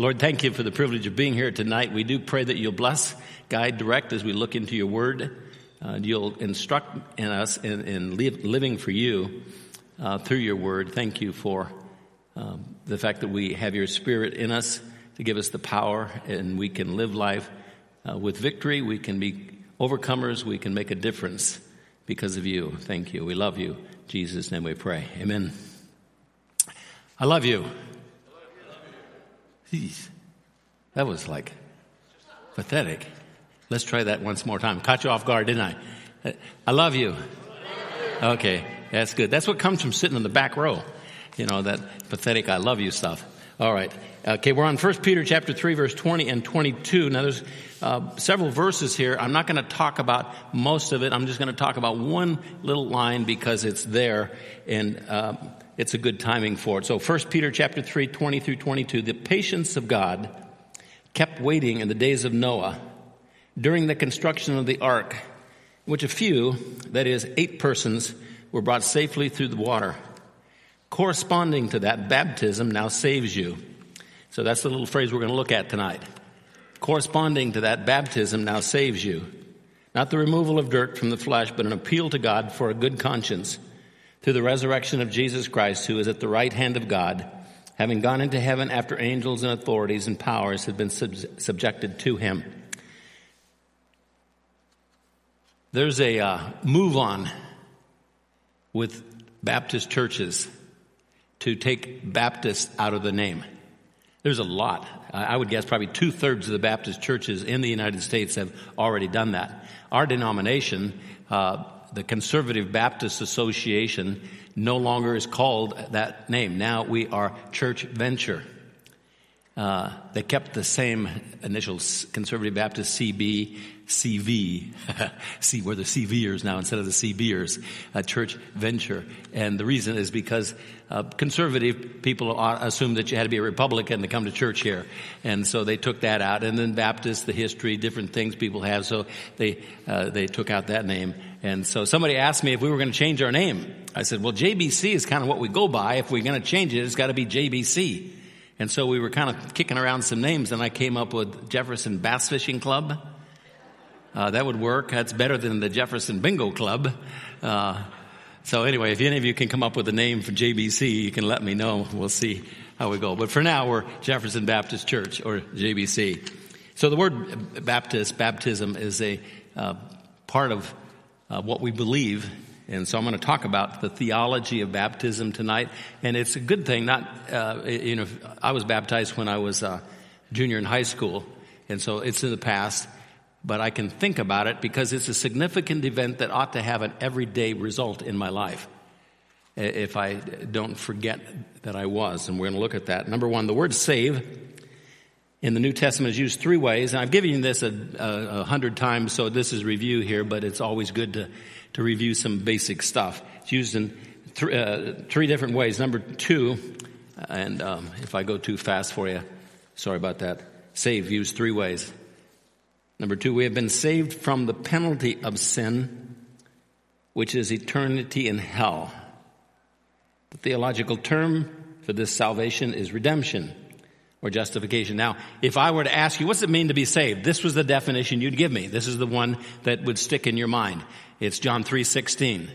Lord, thank you for the privilege of being here tonight. We do pray that you'll bless, guide, direct as we look into your word. Uh, you'll instruct in us in, in living for you uh, through your word. Thank you for um, the fact that we have your spirit in us to give us the power and we can live life uh, with victory. We can be overcomers. We can make a difference because of you. Thank you. We love you. In Jesus' name we pray. Amen. I love you. Jeez, that was like pathetic. Let's try that once more time. Caught you off guard, didn't I? I love you. Okay, that's good. That's what comes from sitting in the back row. You know, that pathetic I love you stuff. All right. Okay, we're on 1 Peter chapter 3 verse 20 and 22. Now there's uh, several verses here. I'm not going to talk about most of it. I'm just going to talk about one little line because it's there and uh, it's a good timing for it. So 1 Peter chapter 3 20 through 22. The patience of God kept waiting in the days of Noah during the construction of the ark, which a few, that is eight persons, were brought safely through the water. Corresponding to that, baptism now saves you. So that's the little phrase we're going to look at tonight. Corresponding to that, baptism now saves you. Not the removal of dirt from the flesh, but an appeal to God for a good conscience through the resurrection of Jesus Christ, who is at the right hand of God, having gone into heaven after angels and authorities and powers had been sub- subjected to him. There's a uh, move on with Baptist churches to take Baptist out of the name. There's a lot. I would guess probably two thirds of the Baptist churches in the United States have already done that. Our denomination, uh, the Conservative Baptist Association, no longer is called that name. Now we are Church Venture. Uh, they kept the same initials, Conservative Baptist CB, CV. See, we're the CVers now instead of the CBers, a church venture. And the reason is because uh, conservative people assumed that you had to be a Republican to come to church here. And so they took that out. And then Baptist, the history, different things people have. So they, uh, they took out that name. And so somebody asked me if we were going to change our name. I said, well, JBC is kind of what we go by. If we're going to change it, it's got to be JBC. And so we were kind of kicking around some names and I came up with Jefferson Bass Fishing Club. Uh, that would work. That's better than the Jefferson Bingo Club. Uh, so anyway, if any of you can come up with a name for JBC, you can let me know. We'll see how we go. But for now, we're Jefferson Baptist Church or JBC. So the word Baptist, baptism, is a uh, part of uh, what we believe and so I'm going to talk about the theology of baptism tonight. And it's a good thing, not, uh, you know, I was baptized when I was a junior in high school. And so it's in the past, but I can think about it because it's a significant event that ought to have an everyday result in my life. If I don't forget that I was. And we're going to look at that. Number one, the word save in the New Testament is used three ways. And I've given you this a, a, a hundred times, so this is review here, but it's always good to to review some basic stuff. It's used in th- uh, three different ways. Number two, and um, if I go too fast for you, sorry about that. Save used three ways. Number two, we have been saved from the penalty of sin, which is eternity in hell. The theological term for this salvation is redemption or justification. Now, if I were to ask you, what's it mean to be saved? This was the definition you'd give me. This is the one that would stick in your mind. It's John 3.16.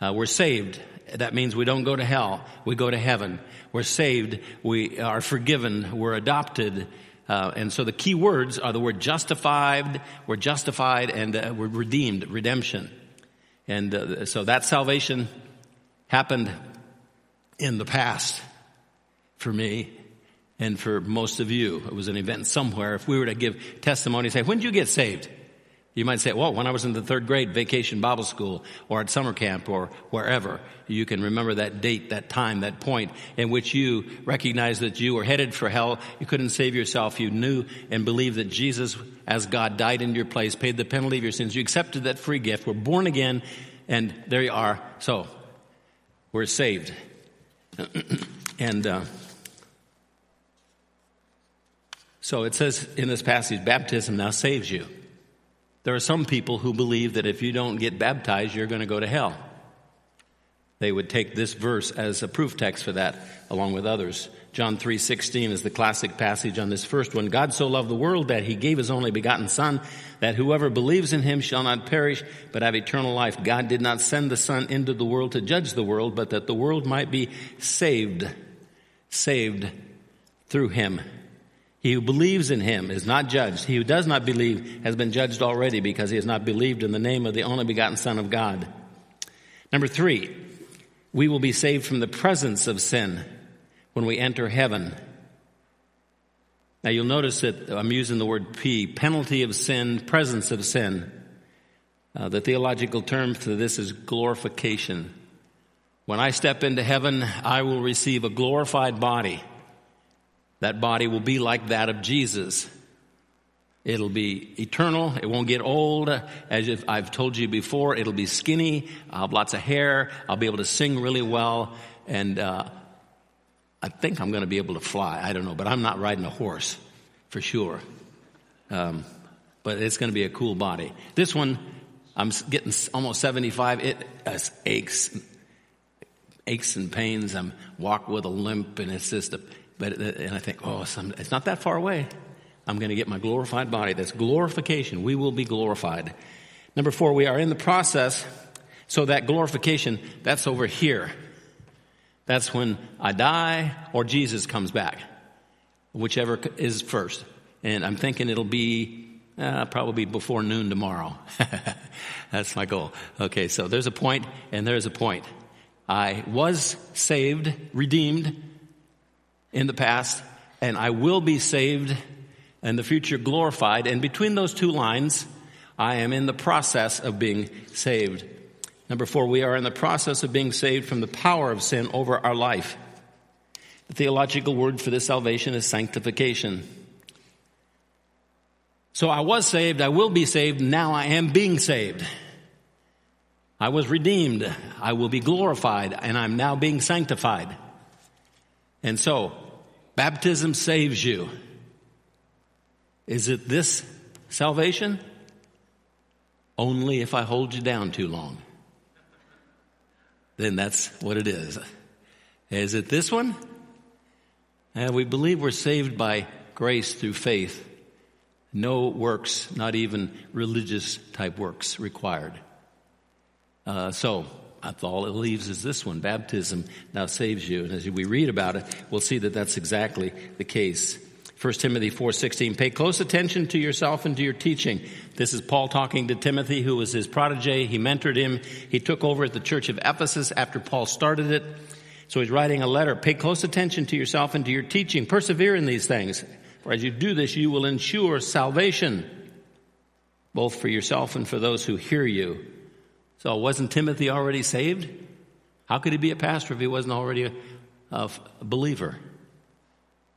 Uh, we're saved. That means we don't go to hell. We go to heaven. We're saved. We are forgiven. We're adopted. Uh, and so the key words are the word justified, we're justified, and uh, we're redeemed, redemption. And uh, so that salvation happened in the past for me and for most of you. It was an event somewhere. If we were to give testimony, say, when did you get saved? You might say, well, when I was in the third grade, vacation Bible school, or at summer camp, or wherever. You can remember that date, that time, that point in which you recognized that you were headed for hell. You couldn't save yourself. You knew and believed that Jesus, as God, died in your place, paid the penalty of your sins. You accepted that free gift. We're born again, and there you are. So, we're saved. and, uh, So it says in this passage, baptism now saves you. There are some people who believe that if you don't get baptized, you're going to go to hell. they would take this verse as a proof text for that, along with others. John 3:16 is the classic passage on this first one. God so loved the world that he gave his only begotten son that whoever believes in him shall not perish but have eternal life. God did not send the son into the world to judge the world but that the world might be saved saved through him. He who believes in him is not judged. He who does not believe has been judged already because he has not believed in the name of the only begotten son of God. Number 3, we will be saved from the presence of sin when we enter heaven. Now you'll notice that I'm using the word P, penalty of sin, presence of sin. Uh, the theological term for this is glorification. When I step into heaven, I will receive a glorified body. That body will be like that of Jesus. It'll be eternal. It won't get old. As if I've told you before, it'll be skinny. I'll have lots of hair. I'll be able to sing really well. And uh, I think I'm going to be able to fly. I don't know, but I'm not riding a horse for sure. Um, but it's going to be a cool body. This one, I'm getting almost 75. It aches, aches and pains. I'm walk with a limp, and it's just a. But and I think, oh, it's not that far away. I'm going to get my glorified body. That's glorification. We will be glorified. Number four, we are in the process. So that glorification, that's over here. That's when I die or Jesus comes back, whichever is first. And I'm thinking it'll be uh, probably before noon tomorrow. That's my goal. Okay, so there's a point and there's a point. I was saved, redeemed in the past, and I will be saved and the future, glorified. And between those two lines, I am in the process of being saved. Number four, we are in the process of being saved from the power of sin over our life. The theological word for this salvation is sanctification. So I was saved, I will be saved, now I am being saved. I was redeemed, I will be glorified, and I'm now being sanctified. And so, baptism saves you. Is it this salvation? Only if I hold you down too long then that's what it is. Is it this one? Uh, we believe we're saved by grace through faith. No works, not even religious type works required. Uh, so all it leaves is this one. Baptism now saves you. And as we read about it, we'll see that that's exactly the case. 1 Timothy 4:16 Pay close attention to yourself and to your teaching. This is Paul talking to Timothy who was his protege. He mentored him. He took over at the church of Ephesus after Paul started it. So he's writing a letter. Pay close attention to yourself and to your teaching. Persevere in these things. For as you do this, you will ensure salvation both for yourself and for those who hear you. So wasn't Timothy already saved? How could he be a pastor if he wasn't already a, a believer?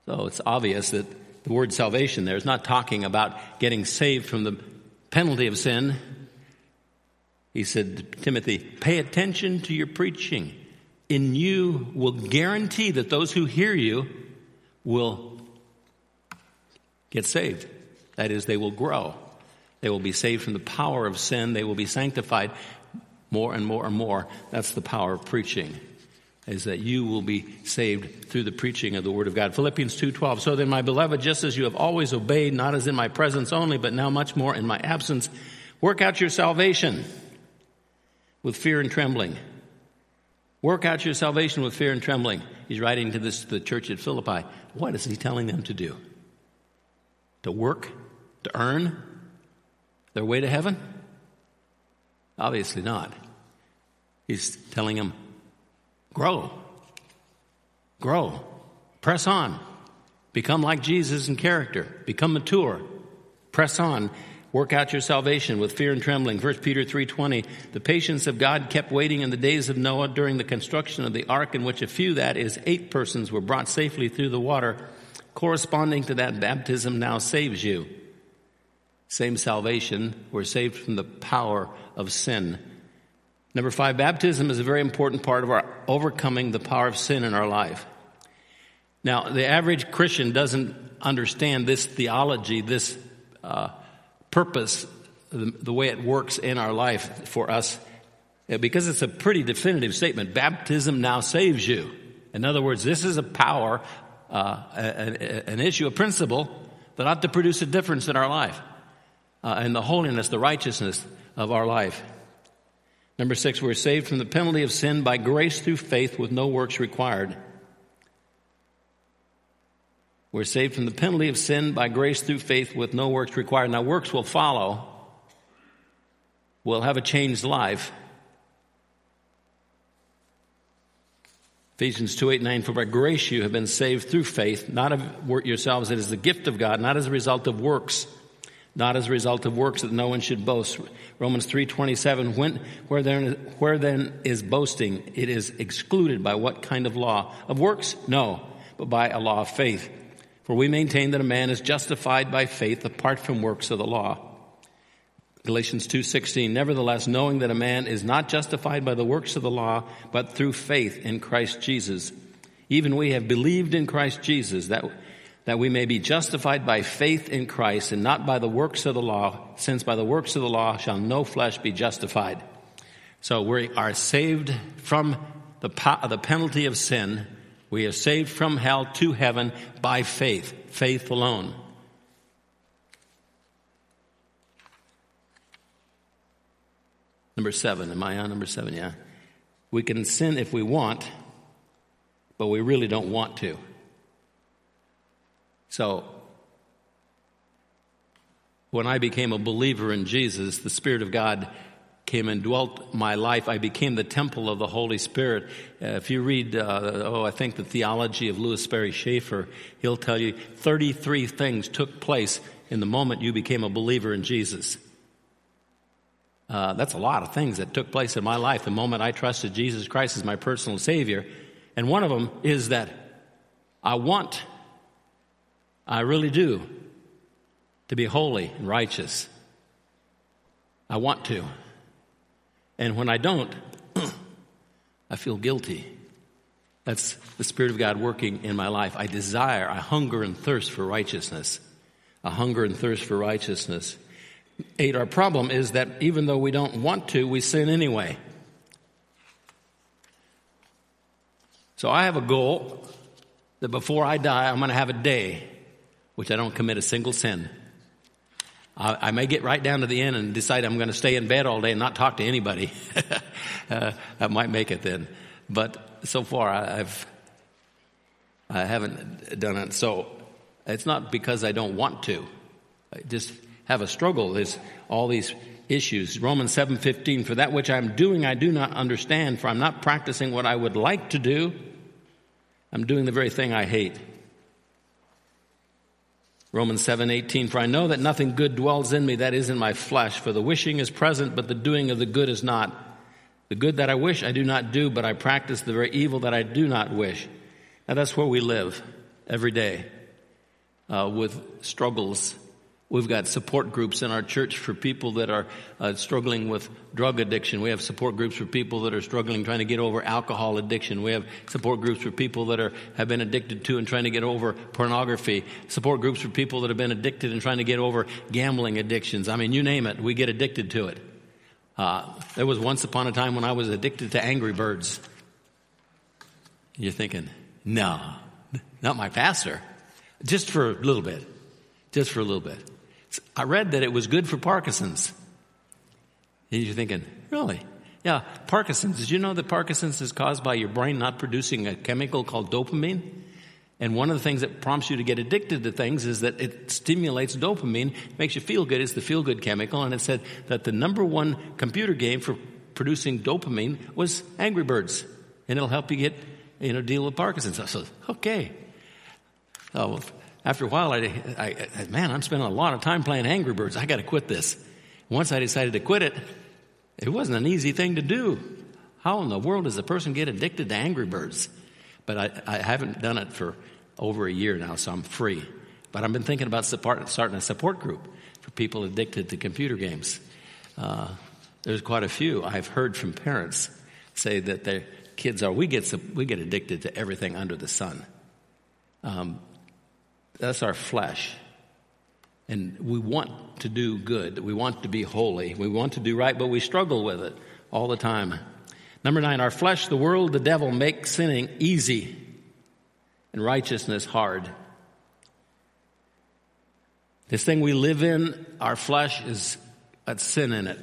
So it's obvious that the word salvation there is not talking about getting saved from the penalty of sin. He said to Timothy, pay attention to your preaching. In you will guarantee that those who hear you will get saved. That is, they will grow. They will be saved from the power of sin. They will be sanctified more and more and more. That's the power of preaching is that you will be saved through the preaching of the word of God. Philippians 2:12. So then my beloved, just as you have always obeyed, not as in my presence only, but now much more in my absence, work out your salvation with fear and trembling. Work out your salvation with fear and trembling. He's writing to this the church at Philippi. What is he telling them to do? To work, to earn their way to heaven? Obviously not. He's telling them Grow. Grow. Press on. Become like Jesus in character. Become mature. Press on. Work out your salvation with fear and trembling. 1 Peter 3:20. The patience of God kept waiting in the days of Noah during the construction of the ark in which a few that is 8 persons were brought safely through the water. Corresponding to that baptism now saves you. Same salvation. We're saved from the power of sin. Number five, baptism is a very important part of our overcoming the power of sin in our life. Now, the average Christian doesn't understand this theology, this uh, purpose, the, the, way it works in our life for us because it's a pretty definitive statement. Baptism now saves you. In other words, this is a power, uh, an, an, issue, a principle that ought to produce a difference in our life, uh, in the holiness, the righteousness of our life. Number six, we're saved from the penalty of sin by grace through faith with no works required. We're saved from the penalty of sin by grace through faith with no works required. Now, works will follow. We'll have a changed life. Ephesians 2 8 9, for by grace you have been saved through faith, not of yourselves. It is the gift of God, not as a result of works, not as a result of works that no one should boast. Romans 3:27 when where then where then is boasting? It is excluded by what kind of law? Of works? No but by a law of faith. For we maintain that a man is justified by faith apart from works of the law. Galatians 2:16 Nevertheless knowing that a man is not justified by the works of the law but through faith in Christ Jesus even we have believed in Christ Jesus that that we may be justified by faith in Christ and not by the works of the law, since by the works of the law shall no flesh be justified. So we are saved from the, the penalty of sin. We are saved from hell to heaven by faith, faith alone. Number seven, am I on number seven? Yeah. We can sin if we want, but we really don't want to. So, when I became a believer in Jesus, the Spirit of God came and dwelt my life. I became the temple of the Holy Spirit. Uh, if you read, uh, oh, I think the theology of Lewis Sperry Chafer, he'll tell you 33 things took place in the moment you became a believer in Jesus. Uh, that's a lot of things that took place in my life the moment I trusted Jesus Christ as my personal Savior. And one of them is that I want I really do. To be holy and righteous. I want to. And when I don't, I feel guilty. That's the Spirit of God working in my life. I desire, I hunger and thirst for righteousness. A hunger and thirst for righteousness. Eight, our problem is that even though we don't want to, we sin anyway. So I have a goal that before I die, I'm going to have a day which I don't commit a single sin. I, I may get right down to the end and decide I'm going to stay in bed all day and not talk to anybody. uh, I might make it then. But so far, I, I've, I haven't done it. So it's not because I don't want to. I just have a struggle. There's all these issues. Romans 7:15 for that which I'm doing I do not understand for I'm not practicing what I would like to do. I'm doing the very thing I hate. Romans 7:18 For I know that nothing good dwells in me that is in my flesh for the wishing is present but the doing of the good is not. The good that I wish I do not do but I practice the very evil that I do not wish. Now that's where we live every day uh, with struggles We've got support groups in our church for people that are uh, struggling with drug addiction. We have support groups for people that are struggling trying to get over alcohol addiction. We have support groups for people that are have been addicted to and trying to get over pornography. Support groups for people that have been addicted and trying to get over gambling addictions. I mean, you name it, we get addicted to it. Uh, there was once upon a time when I was addicted to Angry Birds. You're thinking, no, not my pastor. Just for a little bit. Just for a little bit. I read that it was good for Parkinson's. And you're thinking, really? Yeah, Parkinson's. Did you know that Parkinson's is caused by your brain not producing a chemical called dopamine? And one of the things that prompts you to get addicted to things is that it stimulates dopamine, makes you feel good. It's the feel good chemical. And it said that the number one computer game for producing dopamine was Angry Birds. And it'll help you get, you know, deal with Parkinson's. I said, okay. Oh, after a while, I, I, I, man, I'm spending a lot of time playing Angry Birds. I got to quit this. Once I decided to quit it, it wasn't an easy thing to do. How in the world does a person get addicted to Angry Birds? But I, I haven't done it for over a year now, so I'm free. But I've been thinking about support, starting a support group for people addicted to computer games. Uh, there's quite a few I've heard from parents say that their kids are we get we get addicted to everything under the sun. Um, that's our flesh. And we want to do good. We want to be holy. We want to do right, but we struggle with it. all the time. Number nine, our flesh, the world, the devil make sinning easy and righteousness hard. This thing we live in, our flesh is got sin in it.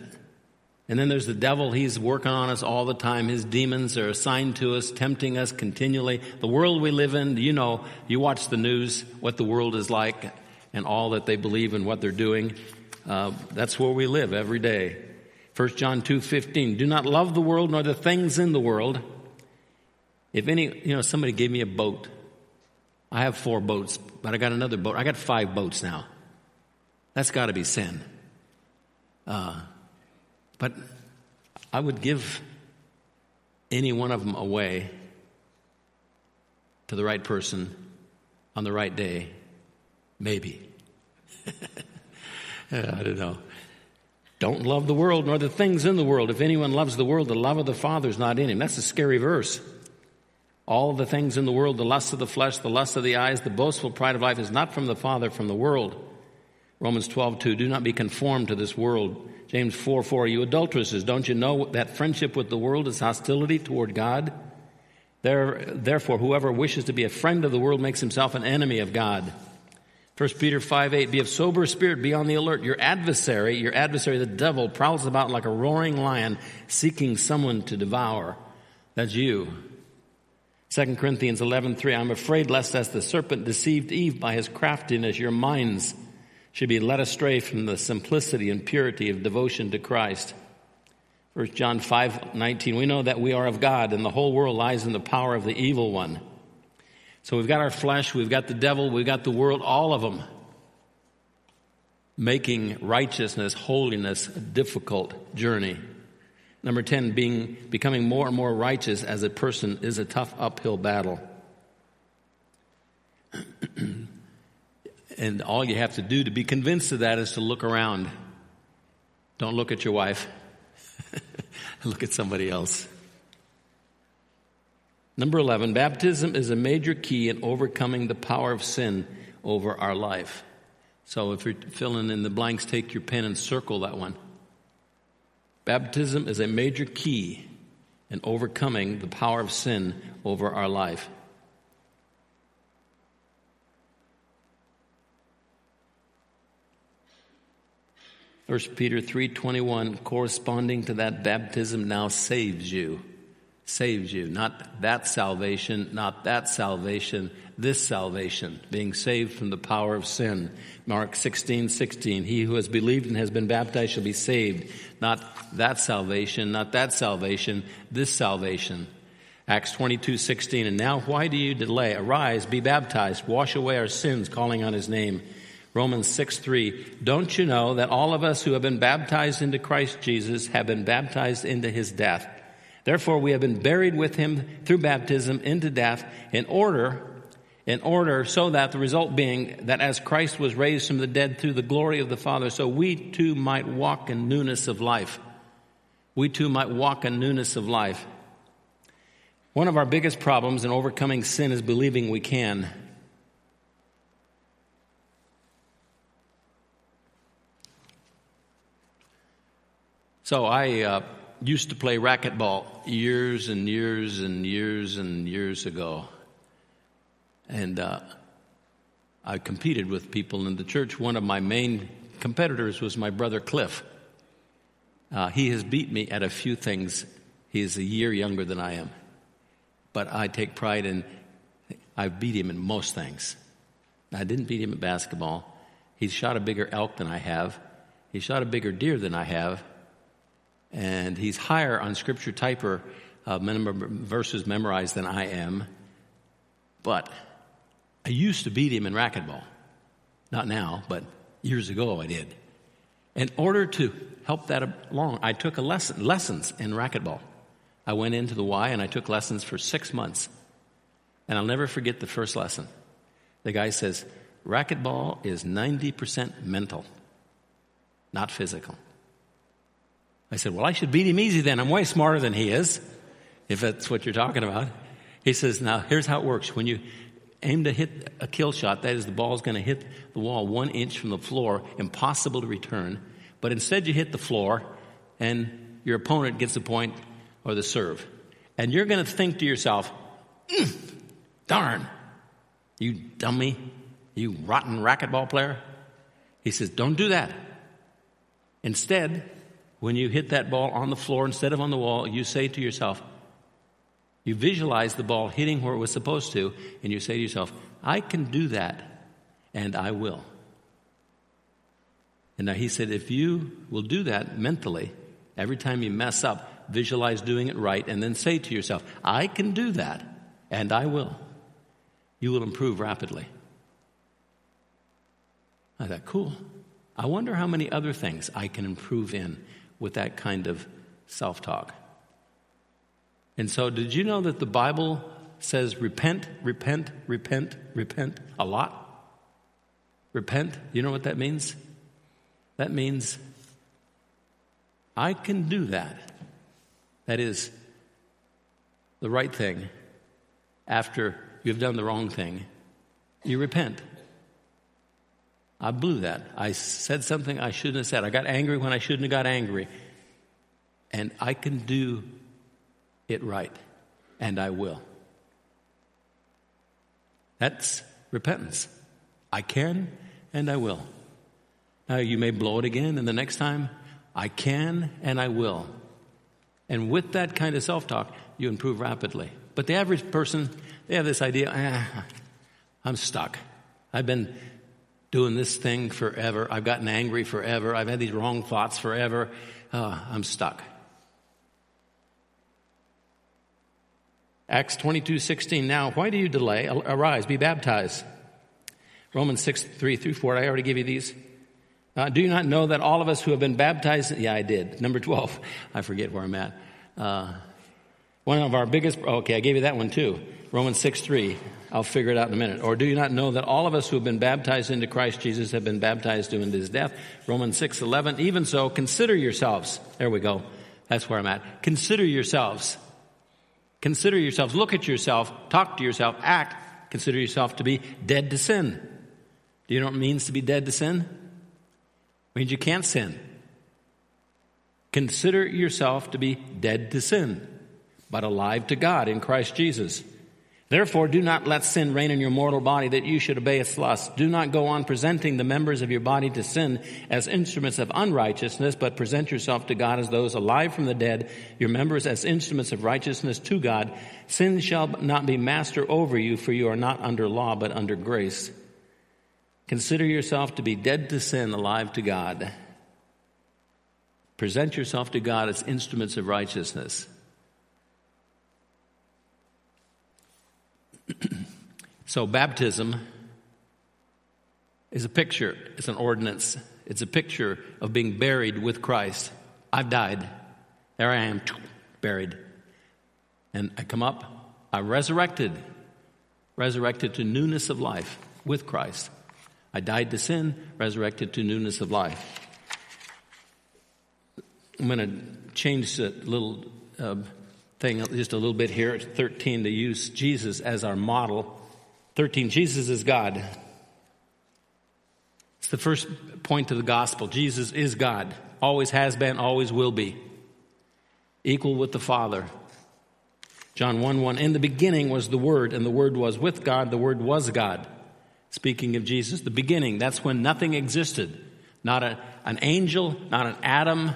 And then there's the devil. He's working on us all the time. His demons are assigned to us, tempting us continually. The world we live in, you know, you watch the news, what the world is like and all that they believe and what they're doing. Uh, that's where we live every day. 1 John 2:15 Do not love the world nor the things in the world. If any, you know, somebody gave me a boat. I have four boats, but I got another boat. I got five boats now. That's got to be sin. Uh, but I would give any one of them away to the right person on the right day. Maybe. I don't know. Don't love the world nor the things in the world. If anyone loves the world, the love of the Father is not in him. That's a scary verse. All the things in the world, the lust of the flesh, the lust of the eyes, the boastful pride of life is not from the Father, from the world. Romans 12, 2, do not be conformed to this world. James 4, 4, you adulteresses, don't you know that friendship with the world is hostility toward God? There, therefore, whoever wishes to be a friend of the world makes himself an enemy of God. 1 Peter 5, 8, be of sober spirit, be on the alert. Your adversary, your adversary, the devil, prowls about like a roaring lion seeking someone to devour. That's you. 2 Corinthians 11, 3, I'm afraid lest as the serpent deceived Eve by his craftiness, your minds should be led astray from the simplicity and purity of devotion to Christ. 1 John 5 19, we know that we are of God and the whole world lies in the power of the evil one. So we've got our flesh, we've got the devil, we've got the world, all of them making righteousness, holiness a difficult journey. Number 10, being, becoming more and more righteous as a person is a tough uphill battle. And all you have to do to be convinced of that is to look around. Don't look at your wife. look at somebody else. Number 11, baptism is a major key in overcoming the power of sin over our life. So if you're filling in the blanks, take your pen and circle that one. Baptism is a major key in overcoming the power of sin over our life. 1 Peter 3:21 corresponding to that baptism now saves you. Saves you, not that salvation, not that salvation, this salvation, being saved from the power of sin. Mark 16, 16, he who has believed and has been baptized shall be saved. Not that salvation, not that salvation, this salvation. Acts 22, 16, and now why do you delay? Arise, be baptized, wash away our sins, calling on his name. Romans 6 3. Don't you know that all of us who have been baptized into Christ Jesus have been baptized into his death? Therefore, we have been buried with him through baptism into death in order, in order so that the result being that as Christ was raised from the dead through the glory of the Father, so we too might walk in newness of life. We too might walk in newness of life. One of our biggest problems in overcoming sin is believing we can. So I uh, used to play racquetball years and years and years and years ago. And uh, I competed with people in the church. One of my main competitors was my brother Cliff. Uh, he has beat me at a few things. He is a year younger than I am. But I take pride in, I beat him in most things. I didn't beat him at basketball. He shot a bigger elk than I have. He shot a bigger deer than I have and he's higher on scripture typer uh, verses memorized than I am. But I used to beat him in racquetball. Not now, but years ago I did. In order to help that along, I took a lesson, lessons in racquetball. I went into the Y and I took lessons for six months. And I'll never forget the first lesson. The guy says, racquetball is 90% mental, not physical. I said, Well, I should beat him easy then. I'm way smarter than he is, if that's what you're talking about. He says, Now, here's how it works. When you aim to hit a kill shot, that is, the ball is going to hit the wall one inch from the floor, impossible to return. But instead, you hit the floor, and your opponent gets the point or the serve. And you're going to think to yourself, mm, darn, you dummy, you rotten racquetball player. He says, don't do that. Instead, when you hit that ball on the floor instead of on the wall, you say to yourself, you visualize the ball hitting where it was supposed to, and you say to yourself, I can do that, and I will. And now he said, if you will do that mentally, every time you mess up, visualize doing it right, and then say to yourself, I can do that, and I will, you will improve rapidly. I thought, cool. I wonder how many other things I can improve in with that kind of self talk. And so, did you know that the Bible says repent, repent, repent, repent a lot? Repent, you know what that means? That means I can do that. That is the right thing after you've done the wrong thing. You repent. I blew that. I said something I shouldn't have said. I got angry when I shouldn't have got angry. And I can do it right. And I will. That's repentance. I can and I will. Now you may blow it again, and the next time, I can and I will. And with that kind of self talk, you improve rapidly. But the average person, they have this idea ah, I'm stuck. I've been doing this thing forever. I've gotten angry forever. I've had these wrong thoughts forever. Uh, I'm stuck. Acts 22, 16. Now, why do you delay? Arise, be baptized. Romans 6, 3 through 4. I already gave you these. Uh, do you not know that all of us who have been baptized? Yeah, I did. Number 12. I forget where I'm at. Uh, one of our biggest, okay, I gave you that one too. Romans 6, 3. I'll figure it out in a minute. Or do you not know that all of us who have been baptized into Christ Jesus have been baptized into his death? Romans 6, 11. Even so, consider yourselves. There we go. That's where I'm at. Consider yourselves. Consider yourselves. Look at yourself. Talk to yourself. Act. Consider yourself to be dead to sin. Do you know what it means to be dead to sin? It means you can't sin. Consider yourself to be dead to sin, but alive to God in Christ Jesus. Therefore, do not let sin reign in your mortal body that you should obey its lusts. Do not go on presenting the members of your body to sin as instruments of unrighteousness, but present yourself to God as those alive from the dead, your members as instruments of righteousness to God. Sin shall not be master over you, for you are not under law, but under grace. Consider yourself to be dead to sin, alive to God. Present yourself to God as instruments of righteousness. So, baptism is a picture, it's an ordinance, it's a picture of being buried with Christ. I've died. There I am, buried. And I come up, I'm resurrected, resurrected to newness of life with Christ. I died to sin, resurrected to newness of life. I'm going to change the little uh, thing just a little bit here at 13 to use Jesus as our model. 13, Jesus is God. It's the first point of the gospel. Jesus is God. Always has been, always will be. Equal with the Father. John 1 1. In the beginning was the Word, and the Word was with God, the Word was God. Speaking of Jesus, the beginning, that's when nothing existed. Not a, an angel, not an atom,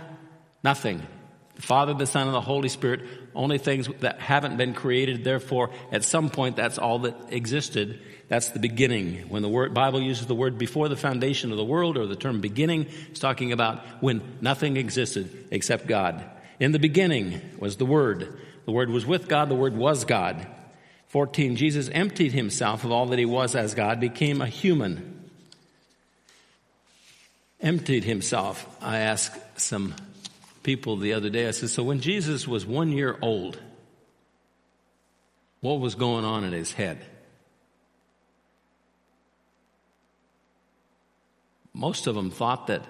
nothing. The Father, the Son, and the Holy Spirit, only things that haven't been created. Therefore, at some point, that's all that existed. That's the beginning. When the word, Bible uses the word before the foundation of the world or the term beginning, it's talking about when nothing existed except God. In the beginning was the Word. The Word was with God. The Word was God. 14, Jesus emptied himself of all that he was as God, became a human. Emptied himself. I ask some people the other day, I said, so when Jesus was one year old, what was going on in his head? Most of them thought that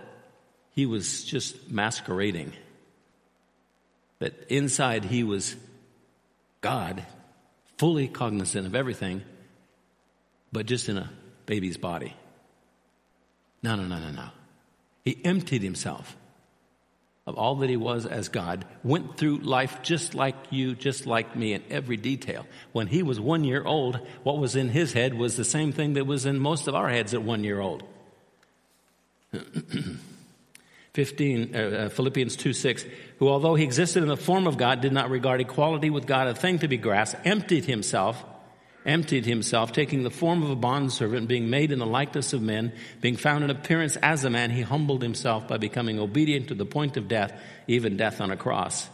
he was just masquerading, that inside he was God fully cognizant of everything, but just in a baby's body. No, no, no, no, no. He emptied himself. Of all that he was as God, went through life just like you, just like me in every detail. When he was one year old, what was in his head was the same thing that was in most of our heads at one year old. 15, uh, uh, Philippians 2 6, who although he existed in the form of God, did not regard equality with God a thing to be grasped, emptied himself emptied himself, taking the form of a bondservant, being made in the likeness of men, being found in appearance as a man, he humbled himself by becoming obedient to the point of death, even death on a cross.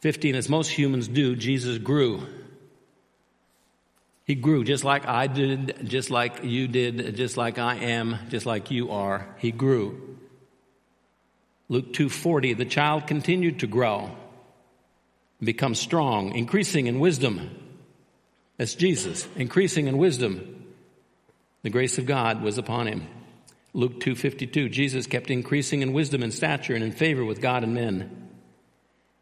15, as most humans do, Jesus grew. He grew just like I did, just like you did, just like I am, just like you are. He grew. Luke 2:40 the child continued to grow become strong increasing in wisdom that's Jesus, increasing in wisdom. The grace of God was upon him. Luke 2:52 Jesus kept increasing in wisdom and stature and in favor with God and men.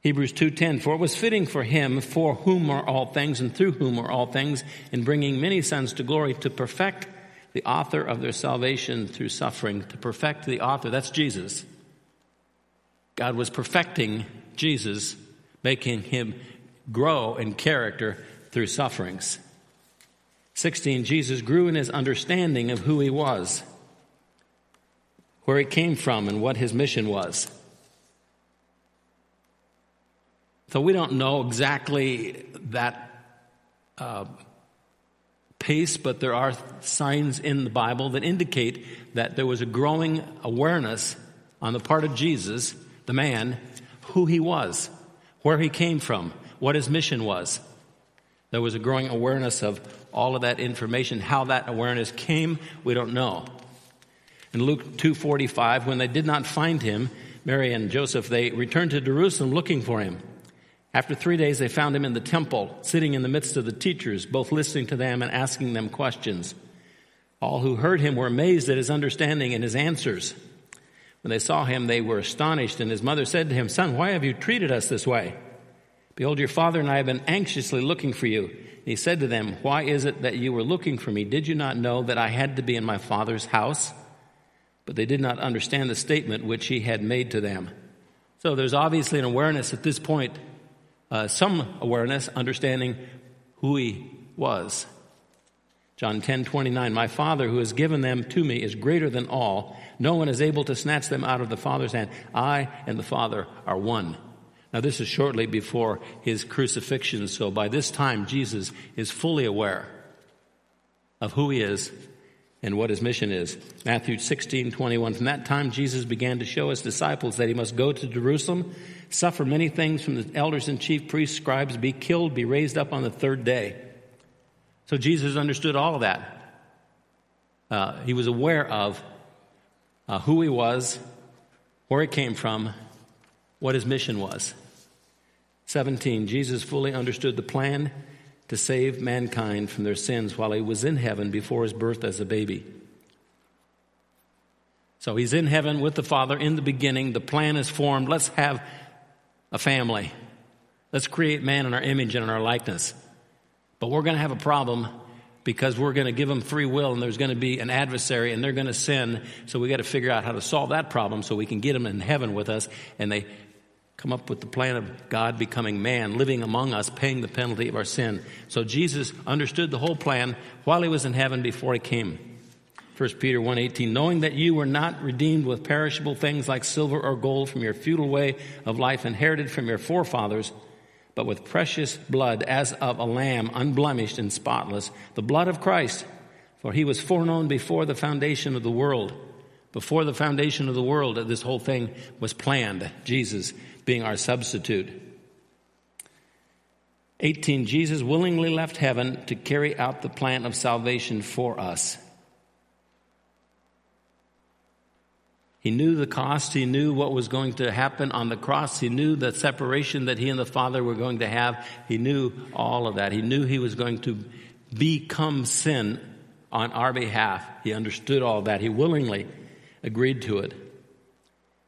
Hebrews 2:10 For it was fitting for him for whom are all things and through whom are all things in bringing many sons to glory to perfect the author of their salvation through suffering to perfect the author that's Jesus. God was perfecting Jesus making him grow in character through sufferings. 16, Jesus grew in his understanding of who he was, where he came from, and what his mission was. So we don't know exactly that uh, pace, but there are signs in the Bible that indicate that there was a growing awareness on the part of Jesus, the man, who he was, where he came from, what his mission was. There was a growing awareness of all of that information. How that awareness came, we don't know. In Luke 2:45, when they did not find him, Mary and Joseph, they returned to Jerusalem looking for him. After three days, they found him in the temple, sitting in the midst of the teachers, both listening to them and asking them questions. All who heard him were amazed at his understanding and his answers. When they saw him, they were astonished, and his mother said to him, Son, why have you treated us this way? Behold, your father and I have been anxiously looking for you. And he said to them, Why is it that you were looking for me? Did you not know that I had to be in my father's house? But they did not understand the statement which he had made to them. So there's obviously an awareness at this point, uh, some awareness, understanding who he was. John 10 29, My Father who has given them to me is greater than all. No one is able to snatch them out of the Father's hand. I and the Father are one. Now, this is shortly before his crucifixion, so by this time, Jesus is fully aware of who he is and what his mission is. Matthew 16, 21. From that time, Jesus began to show his disciples that he must go to Jerusalem, suffer many things from the elders and chief priests, scribes, be killed, be raised up on the third day. So Jesus understood all of that. Uh, he was aware of uh, who he was, where he came from, what his mission was. 17, Jesus fully understood the plan to save mankind from their sins while he was in heaven before his birth as a baby. So he's in heaven with the Father in the beginning. The plan is formed. Let's have a family. Let's create man in our image and in our likeness. But we're going to have a problem because we're going to give them free will and there's going to be an adversary and they're going to sin. So we got to figure out how to solve that problem so we can get them in heaven with us. And they come up with the plan of God becoming man, living among us, paying the penalty of our sin. So Jesus understood the whole plan while he was in heaven before he came. 1 Peter 1:18 knowing that you were not redeemed with perishable things like silver or gold from your futile way of life inherited from your forefathers but with precious blood as of a lamb unblemished and spotless the blood of Christ for he was foreknown before the foundation of the world before the foundation of the world this whole thing was planned Jesus being our substitute. 18. Jesus willingly left heaven to carry out the plan of salvation for us. He knew the cost. He knew what was going to happen on the cross. He knew the separation that he and the Father were going to have. He knew all of that. He knew he was going to become sin on our behalf. He understood all that. He willingly agreed to it.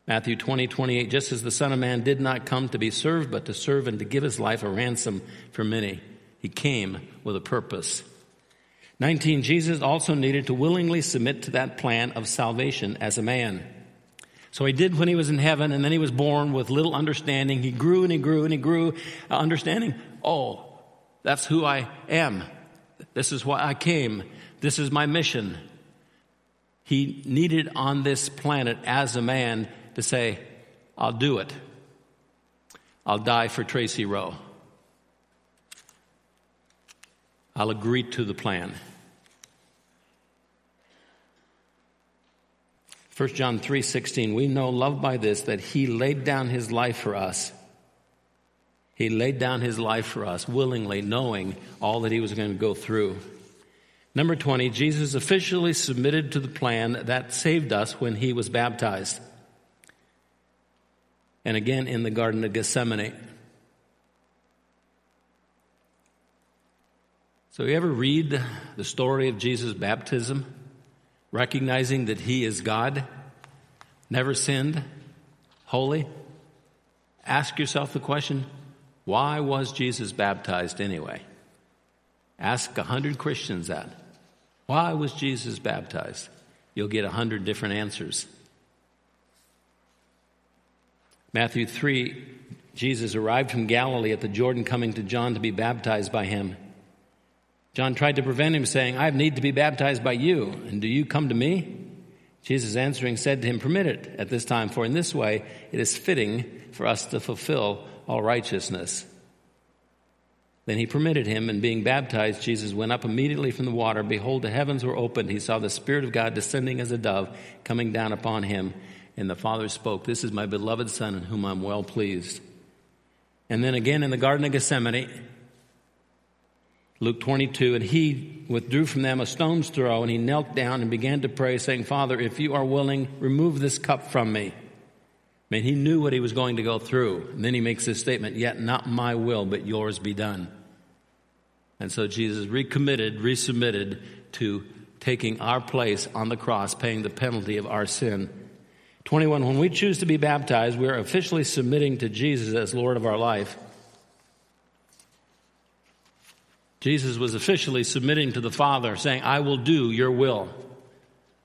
Matthew 20, 28, just as the Son of Man did not come to be served, but to serve and to give his life a ransom for many. He came with a purpose. 19, Jesus also needed to willingly submit to that plan of salvation as a man. So he did when he was in heaven, and then he was born with little understanding. He grew and he grew and he grew, uh, understanding, oh, that's who I am. This is why I came. This is my mission. He needed on this planet as a man to say, I'll do it. I'll die for Tracy Rowe. I'll agree to the plan. 1 John 3:16 We know love by this that he laid down his life for us. He laid down his life for us willingly knowing all that he was going to go through. Number 20 Jesus officially submitted to the plan that saved us when he was baptized. And again in the garden of Gethsemane. So you ever read the story of Jesus' baptism? recognizing that He is God, never sinned, holy, ask yourself the question why was Jesus baptized anyway? Ask a hundred Christians that. Why was Jesus baptized? You'll get a hundred different answers. Matthew 3, Jesus arrived from Galilee at the Jordan coming to John to be baptized by him. John tried to prevent him, saying, I have need to be baptized by you, and do you come to me? Jesus answering said to him, Permit it at this time, for in this way it is fitting for us to fulfill all righteousness. Then he permitted him, and being baptized, Jesus went up immediately from the water. Behold, the heavens were opened. He saw the Spirit of God descending as a dove, coming down upon him. And the Father spoke, This is my beloved Son, in whom I'm well pleased. And then again in the Garden of Gethsemane, Luke 22, and he withdrew from them a stone's throw, and he knelt down and began to pray, saying, Father, if you are willing, remove this cup from me. I mean, he knew what he was going to go through. And then he makes this statement, Yet not my will, but yours be done. And so Jesus recommitted, resubmitted to taking our place on the cross, paying the penalty of our sin. 21, when we choose to be baptized, we are officially submitting to Jesus as Lord of our life. Jesus was officially submitting to the Father, saying, I will do your will.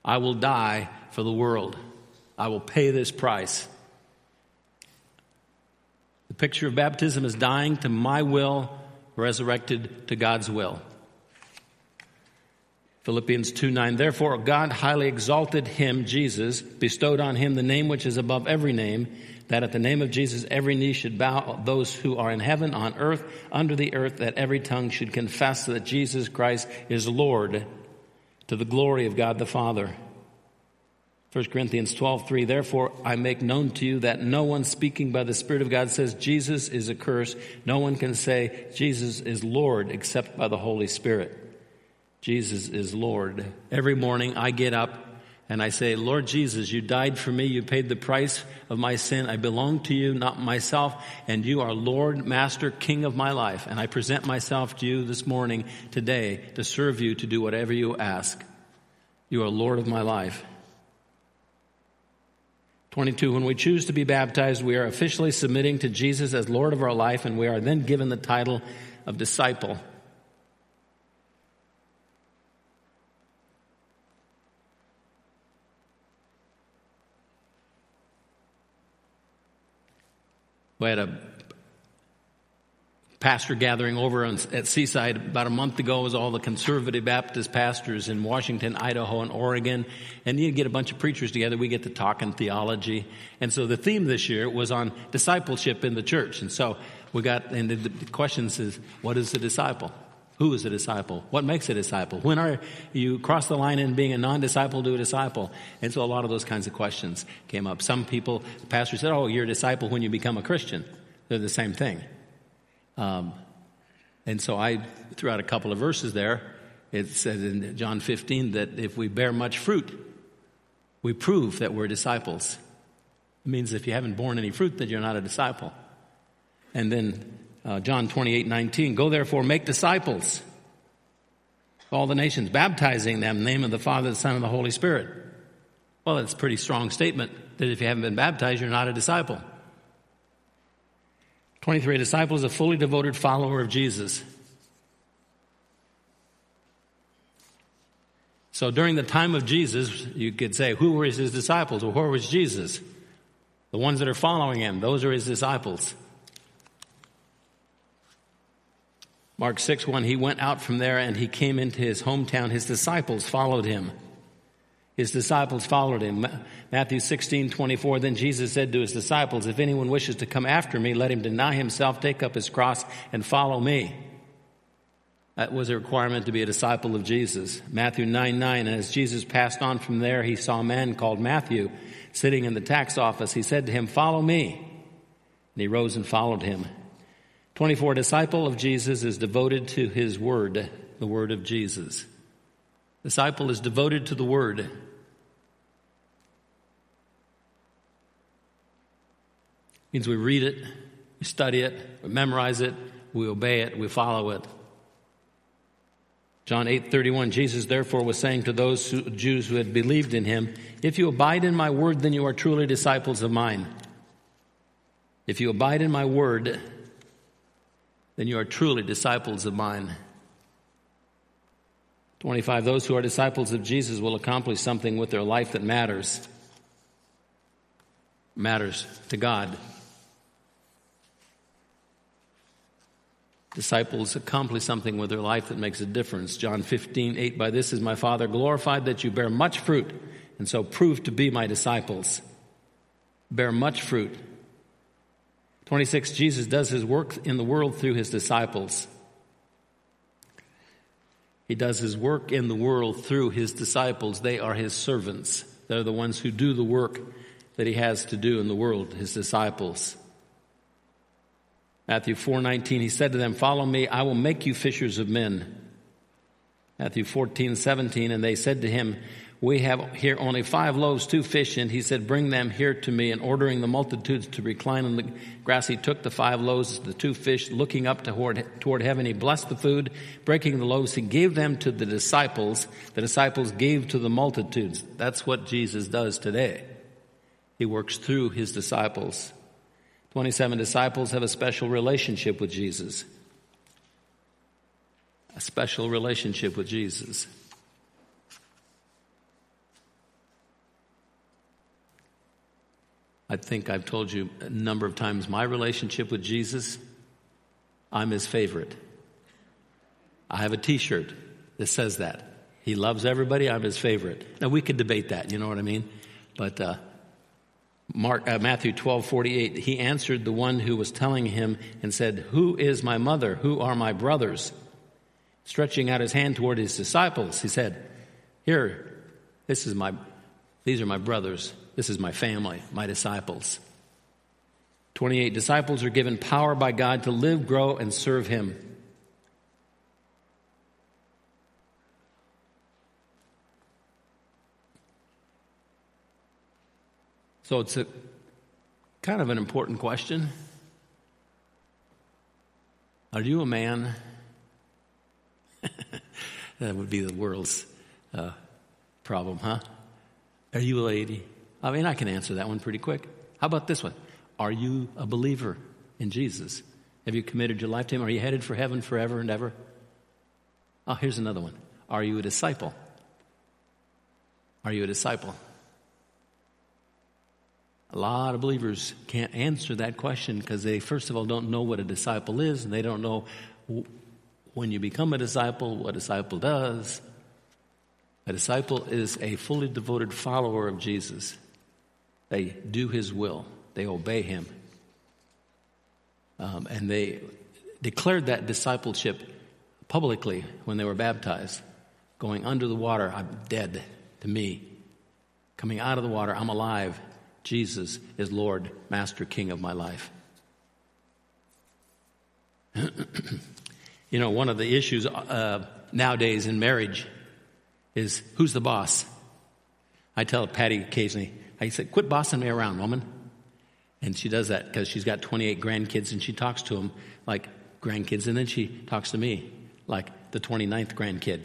I will die for the world. I will pay this price. The picture of baptism is dying to my will, resurrected to God's will. Philippians 2 9. Therefore, God highly exalted him, Jesus, bestowed on him the name which is above every name that at the name of Jesus every knee should bow, those who are in heaven, on earth, under the earth, that every tongue should confess that Jesus Christ is Lord to the glory of God the Father. 1 Corinthians 12, 3, therefore I make known to you that no one speaking by the Spirit of God says Jesus is a curse. No one can say Jesus is Lord except by the Holy Spirit. Jesus is Lord. Every morning I get up and I say, Lord Jesus, you died for me. You paid the price of my sin. I belong to you, not myself. And you are Lord, Master, King of my life. And I present myself to you this morning, today, to serve you, to do whatever you ask. You are Lord of my life. 22. When we choose to be baptized, we are officially submitting to Jesus as Lord of our life, and we are then given the title of disciple. We had a pastor gathering over at Seaside about a month ago. It was all the conservative Baptist pastors in Washington, Idaho, and Oregon. And you get a bunch of preachers together. We get to talk in theology. And so the theme this year was on discipleship in the church. And so we got, and the questions is, what is a disciple? Who is a disciple? What makes a disciple? When are you cross the line in being a non-disciple to a disciple? And so a lot of those kinds of questions came up. Some people, the pastor said, "Oh, you're a disciple when you become a Christian." They're the same thing. Um, and so I threw out a couple of verses there. It says in John 15 that if we bear much fruit, we prove that we're disciples. It means if you haven't borne any fruit, that you're not a disciple. And then uh, John 28 19. Go therefore, make disciples all the nations, baptizing them in the name of the Father, the Son, and the Holy Spirit. Well, it's a pretty strong statement that if you haven't been baptized, you're not a disciple. 23. A disciple is a fully devoted follower of Jesus. So during the time of Jesus, you could say, who were his disciples? Or where was Jesus? The ones that are following him, those are his disciples. Mark 6 1, he went out from there and he came into his hometown. His disciples followed him. His disciples followed him. Matthew 16 24, then Jesus said to his disciples, If anyone wishes to come after me, let him deny himself, take up his cross, and follow me. That was a requirement to be a disciple of Jesus. Matthew 9 9, and as Jesus passed on from there, he saw a man called Matthew sitting in the tax office. He said to him, Follow me. And he rose and followed him. 24, disciple of Jesus is devoted to his word, the word of Jesus. Disciple is devoted to the word. Means we read it, we study it, we memorize it, we obey it, we follow it. John 8:31 Jesus therefore was saying to those who, Jews who had believed in him, if you abide in my word then you are truly disciples of mine. If you abide in my word then you are truly disciples of mine. 25. Those who are disciples of Jesus will accomplish something with their life that matters. Matters to God. Disciples accomplish something with their life that makes a difference. John 15, 8. By this is my Father glorified that you bear much fruit, and so prove to be my disciples. Bear much fruit. 26, Jesus does his work in the world through his disciples. He does his work in the world through his disciples. They are his servants. They're the ones who do the work that he has to do in the world, his disciples. Matthew 4:19 he said to them, "Follow me, I will make you fishers of men." Matthew 14:17 and they said to him, we have here only five loaves, two fish, and he said, Bring them here to me. And ordering the multitudes to recline on the grass, he took the five loaves, the two fish, looking up toward, toward heaven. He blessed the food, breaking the loaves. He gave them to the disciples. The disciples gave to the multitudes. That's what Jesus does today. He works through his disciples. 27 disciples have a special relationship with Jesus. A special relationship with Jesus. I think I've told you a number of times my relationship with Jesus, I'm his favorite. I have a t shirt that says that. He loves everybody, I'm his favorite. Now we could debate that, you know what I mean? But uh, Mark, uh, Matthew 12, 48, he answered the one who was telling him and said, Who is my mother? Who are my brothers? Stretching out his hand toward his disciples, he said, Here, this is my, these are my brothers. This is my family, my disciples. 28 disciples are given power by God to live, grow, and serve Him. So it's a kind of an important question. Are you a man? that would be the world's uh, problem, huh? Are you a lady? I mean, I can answer that one pretty quick. How about this one? Are you a believer in Jesus? Have you committed your life to Him? Are you headed for heaven forever and ever? Oh, here's another one. Are you a disciple? Are you a disciple? A lot of believers can't answer that question because they, first of all, don't know what a disciple is, and they don't know when you become a disciple, what a disciple does. A disciple is a fully devoted follower of Jesus. They do his will, they obey him. Um, and they declared that discipleship publicly when they were baptized. Going under the water, I'm dead to me. Coming out of the water, I'm alive. Jesus is Lord, Master, King of my life. you know, one of the issues uh, nowadays in marriage is who's the boss? I tell Patty occasionally, I said, quit bossing me around, woman. And she does that because she's got 28 grandkids and she talks to them like grandkids. And then she talks to me like the 29th grandkid.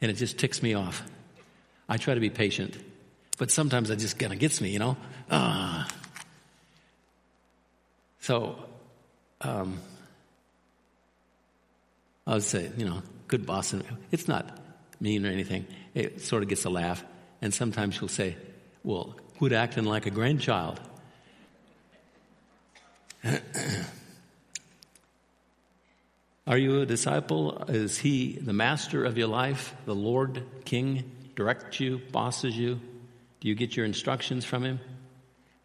And it just ticks me off. I try to be patient, but sometimes it just kind of gets me, you know? Ah. So, um, I would say, you know, good bossing. It's not mean or anything. It sort of gets a laugh. And sometimes she'll say, well, quit acting like a grandchild. Are you a disciple? Is he the master of your life, the Lord, King, directs you, bosses you? Do you get your instructions from him?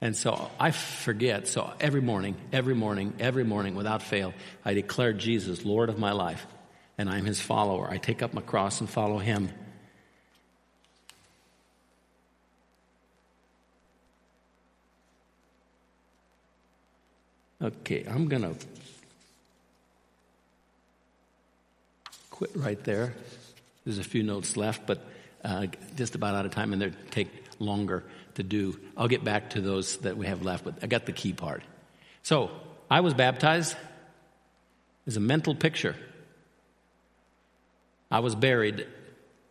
And so I forget. So every morning, every morning, every morning, without fail, I declare Jesus Lord of my life, and I'm his follower. I take up my cross and follow him. Okay, I'm going to quit right there. There's a few notes left, but uh, just about out of time, and they take longer to do. I'll get back to those that we have left, but I got the key part. So, I was baptized as a mental picture. I was buried,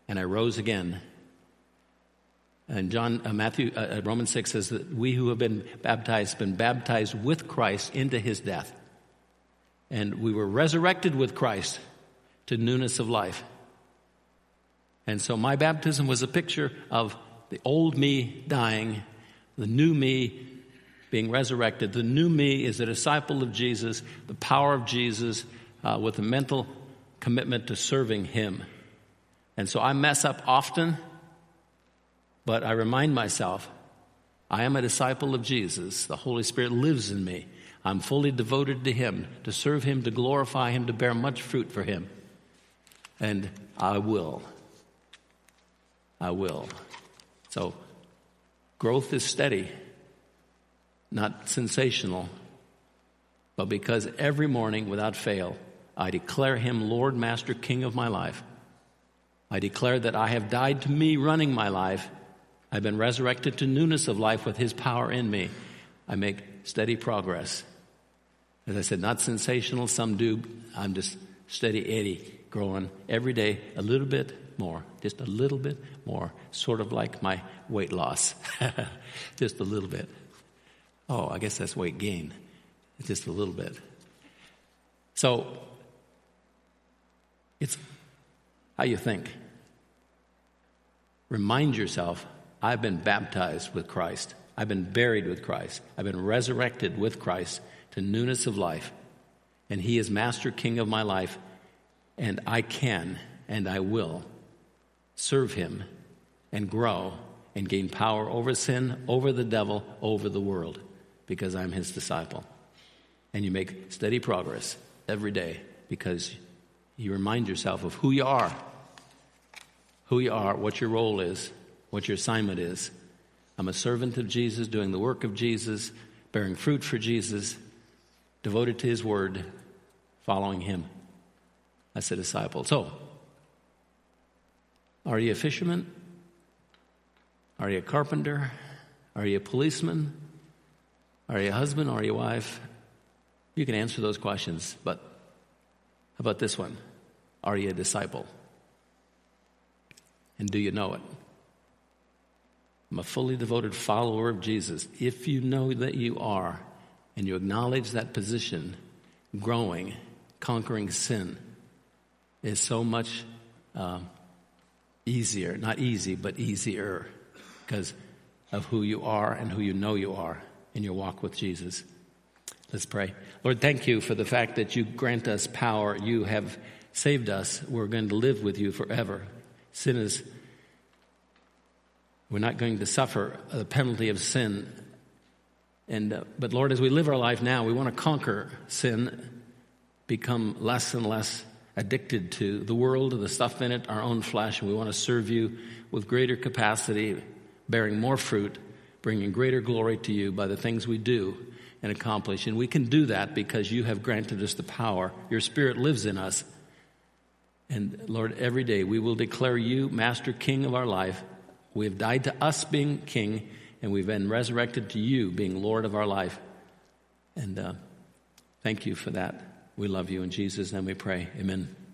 and I rose again. And John, uh, Matthew, uh, uh Romans 6 says that we who have been baptized, been baptized with Christ into his death. And we were resurrected with Christ to newness of life. And so my baptism was a picture of the old me dying, the new me being resurrected. The new me is a disciple of Jesus, the power of Jesus, uh, with a mental commitment to serving him. And so I mess up often, but I remind myself I am a disciple of Jesus. The Holy Spirit lives in me. I'm fully devoted to Him, to serve Him, to glorify Him, to bear much fruit for Him. And I will. I will. So, growth is steady, not sensational, but because every morning, without fail, I declare Him Lord, Master, King of my life. I declare that I have died to me running my life. I've been resurrected to newness of life with His power in me. I make steady progress. As I said, not sensational, some do. I'm just steady Eddie, growing every day a little bit more, just a little bit more, sort of like my weight loss, just a little bit. Oh, I guess that's weight gain, just a little bit. So, it's how you think. Remind yourself I've been baptized with Christ. I've been buried with Christ. I've been resurrected with Christ to newness of life. And He is Master King of my life. And I can and I will serve Him and grow and gain power over sin, over the devil, over the world, because I'm His disciple. And you make steady progress every day because you remind yourself of who you are, who you are, what your role is, what your assignment is. I'm a servant of Jesus, doing the work of Jesus, bearing fruit for Jesus, devoted to His Word, following Him. That's a disciple. So, are you a fisherman? Are you a carpenter? Are you a policeman? Are you a husband? Are you a wife? You can answer those questions, but about this one? Are you a disciple? And do you know it? I'm a fully devoted follower of Jesus. If you know that you are, and you acknowledge that position, growing, conquering sin is so much uh, easier. Not easy, but easier because of who you are and who you know you are in your walk with Jesus. Let's pray. Lord, thank you for the fact that you grant us power. You have saved us. We're going to live with you forever. Sin is, we're not going to suffer the penalty of sin. And, uh, but Lord, as we live our life now, we want to conquer sin, become less and less addicted to the world, the stuff in it, our own flesh, and we want to serve you with greater capacity, bearing more fruit, bringing greater glory to you by the things we do and accomplish. And we can do that because you have granted us the power. Your Spirit lives in us. And Lord, every day we will declare you Master King of our life. We have died to us being King, and we've been resurrected to you being Lord of our life. And uh, thank you for that. We love you. In Jesus' name we pray. Amen.